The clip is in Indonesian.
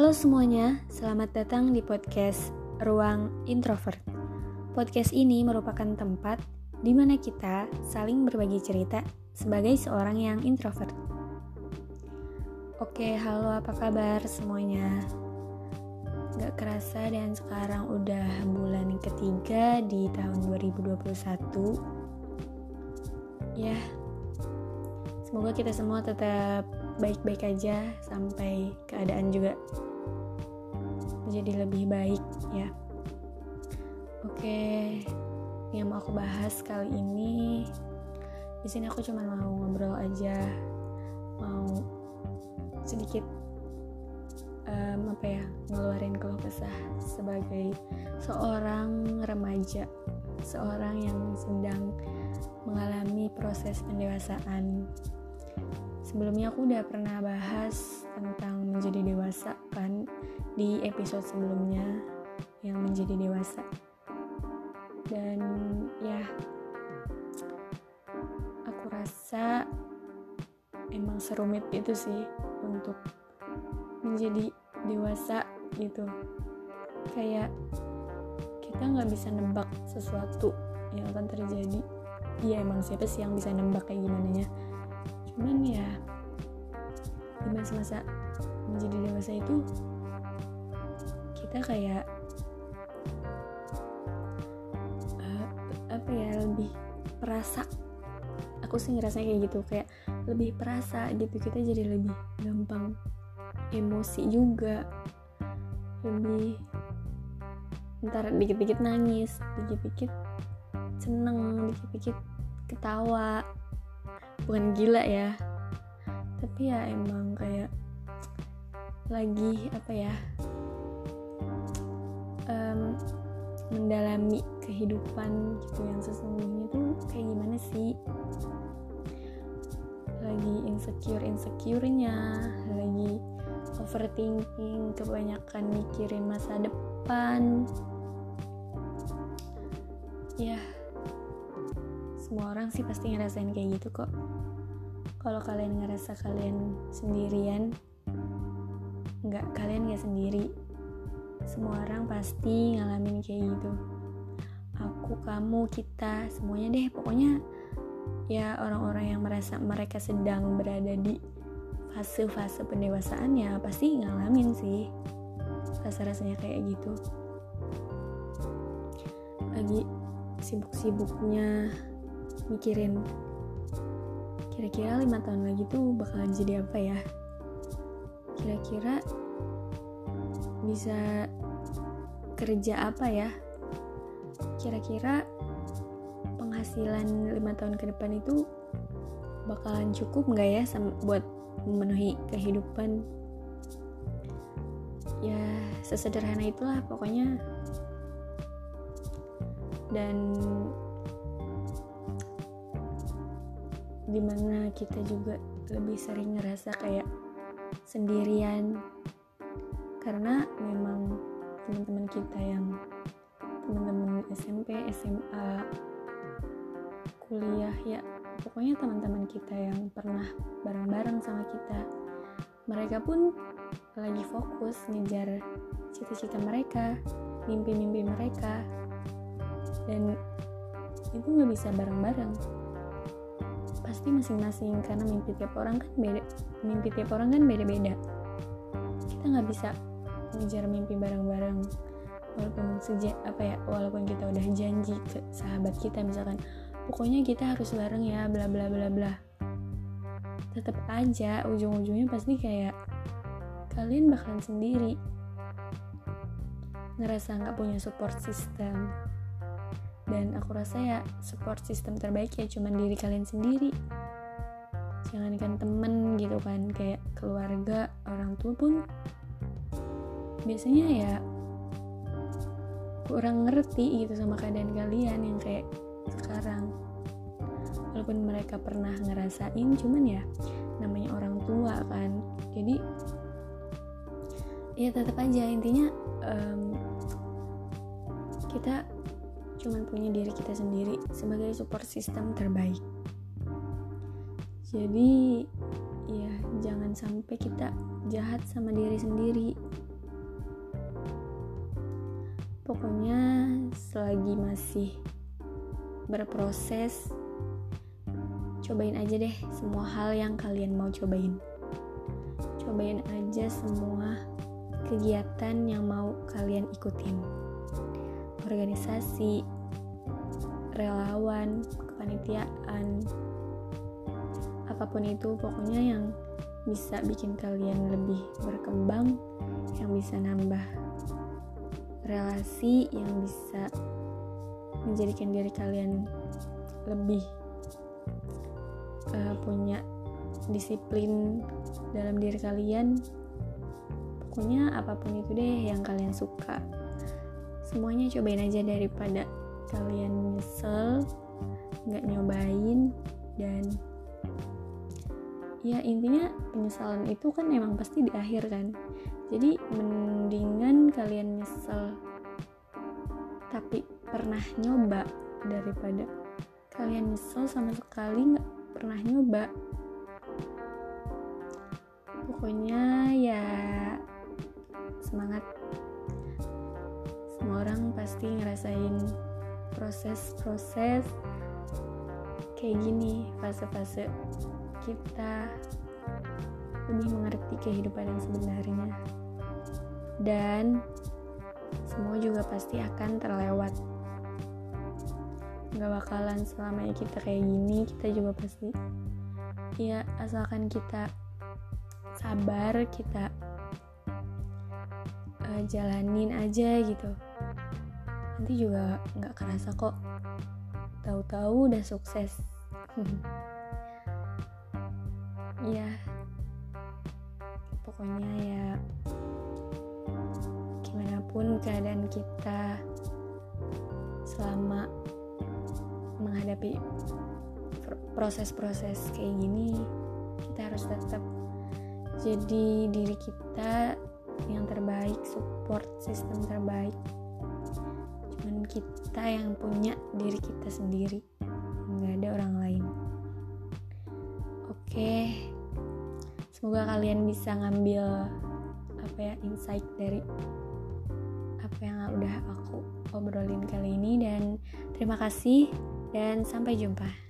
Halo semuanya, selamat datang di podcast Ruang Introvert. Podcast ini merupakan tempat di mana kita saling berbagi cerita sebagai seorang yang introvert. Oke, halo apa kabar semuanya? Gak kerasa dan sekarang udah bulan ketiga di tahun 2021. Ya, semoga kita semua tetap baik-baik aja sampai keadaan juga menjadi lebih baik ya. Oke, yang mau aku bahas kali ini di sini aku cuma mau ngobrol aja, mau sedikit um, apa ya ngeluarin keluh kesah sebagai seorang remaja, seorang yang sedang mengalami proses pendewasaan sebelumnya aku udah pernah bahas tentang menjadi dewasa kan di episode sebelumnya yang menjadi dewasa. Dan ya aku rasa emang serumit itu sih untuk menjadi dewasa gitu. Kayak kita nggak bisa nebak sesuatu yang akan terjadi. Iya emang siapa sih yang bisa nebak kayak gimana nya cuman ya. Di masa-masa menjadi dewasa itu kita kayak uh, apa ya lebih perasa. Aku sih ngerasa kayak gitu kayak lebih perasa gitu kita jadi lebih gampang emosi juga. Lebih ntar dikit-dikit nangis dikit-dikit seneng dikit-dikit ketawa bukan gila ya. Tapi ya emang kayak lagi apa ya um, mendalami kehidupan gitu yang sesungguhnya tuh kayak gimana sih? Lagi insecure insecurenya lagi overthinking kebanyakan mikirin masa depan. Ya semua orang sih pasti ngerasain kayak gitu kok. Kalau kalian ngerasa kalian sendirian nggak kalian nggak sendiri. Semua orang pasti ngalamin kayak gitu. Aku kamu kita semuanya deh. Pokoknya ya orang-orang yang merasa mereka sedang berada di fase-fase pendewasaan ya pasti ngalamin sih. Rasa-rasanya kayak gitu. Lagi sibuk-sibuknya mikirin kira-kira lima tahun lagi tuh bakalan jadi apa ya? Kira-kira bisa kerja apa ya? Kira-kira penghasilan lima tahun ke depan itu bakalan cukup nggak ya buat memenuhi kehidupan? Ya sesederhana itulah pokoknya. Dan di mana kita juga lebih sering ngerasa kayak sendirian. Karena memang teman-teman kita yang teman-teman SMP, SMA, kuliah ya pokoknya teman-teman kita yang pernah bareng-bareng sama kita mereka pun lagi fokus ngejar cita-cita mereka mimpi-mimpi mereka. Dan itu nggak bisa bareng-bareng pasti masing-masing karena mimpi tiap orang kan beda mimpi tiap orang kan beda-beda. Kita nggak bisa ngejar mimpi bareng-bareng. Walaupun sejak apa ya walaupun kita udah janji ke sahabat kita misalkan pokoknya kita harus bareng ya bla bla bla bla. Tetap aja ujung-ujungnya pasti kayak kalian bakalan sendiri. Ngerasa nggak punya support system dan aku rasa ya support system terbaik ya cuman diri kalian sendiri. Jangankan temen gitu kan kayak keluarga orang tua pun. Biasanya ya kurang ngerti gitu sama keadaan kalian yang kayak sekarang. Walaupun mereka pernah ngerasain cuman ya namanya orang tua kan. Jadi ya tetap aja. Intinya um, kita cuman punya diri kita sendiri sebagai support system terbaik. Jadi ya jangan sampai kita jahat sama diri sendiri. Pokoknya selagi masih berproses cobain aja deh semua hal yang kalian mau cobain. Cobain aja semua kegiatan yang mau kalian ikutin organisasi relawan kepanitiaan apa pun itu pokoknya yang bisa bikin kalian lebih berkembang yang bisa nambah relasi yang bisa menjadikan diri kalian lebih uh, punya disiplin dalam diri kalian. Pokoknya apa pun itu deh yang kalian suka semuanya cobain aja daripada kalian nyesel nggak nyobain dan ya intinya penyesalan itu kan emang pasti di akhir kan. Jadi mendingan kalian nyesel tapi pernah nyoba daripada kalian nyesel sama sekali nggak pernah nyoba. Pokoknya ya pasti ngerasain proses-proses kayak gini fase-fase kita lebih mengerti kehidupan yang sebenarnya. Dan semua juga pasti akan terlewat. Nggak bakalan selamanya kita kayak gini kita juga pasti ya asalkan kita sabar kita uh, jalanin aja gitu nanti juga nggak kerasa kok. Tahu-tahu udah sukses. Ya pokoknya ya gimana pun keadaan kita selama menghadapi proses-proses kayak gini kita harus tetap jadi diri kita yang terbaik support sistem terbaik kita yang punya diri kita sendiri. Nggak ada orang lain. Oke. Semoga kalian bisa ngambil apa ya insight dari apa yang udah aku obrolin kali ini. Dan terima kasih dan sampai jumpa.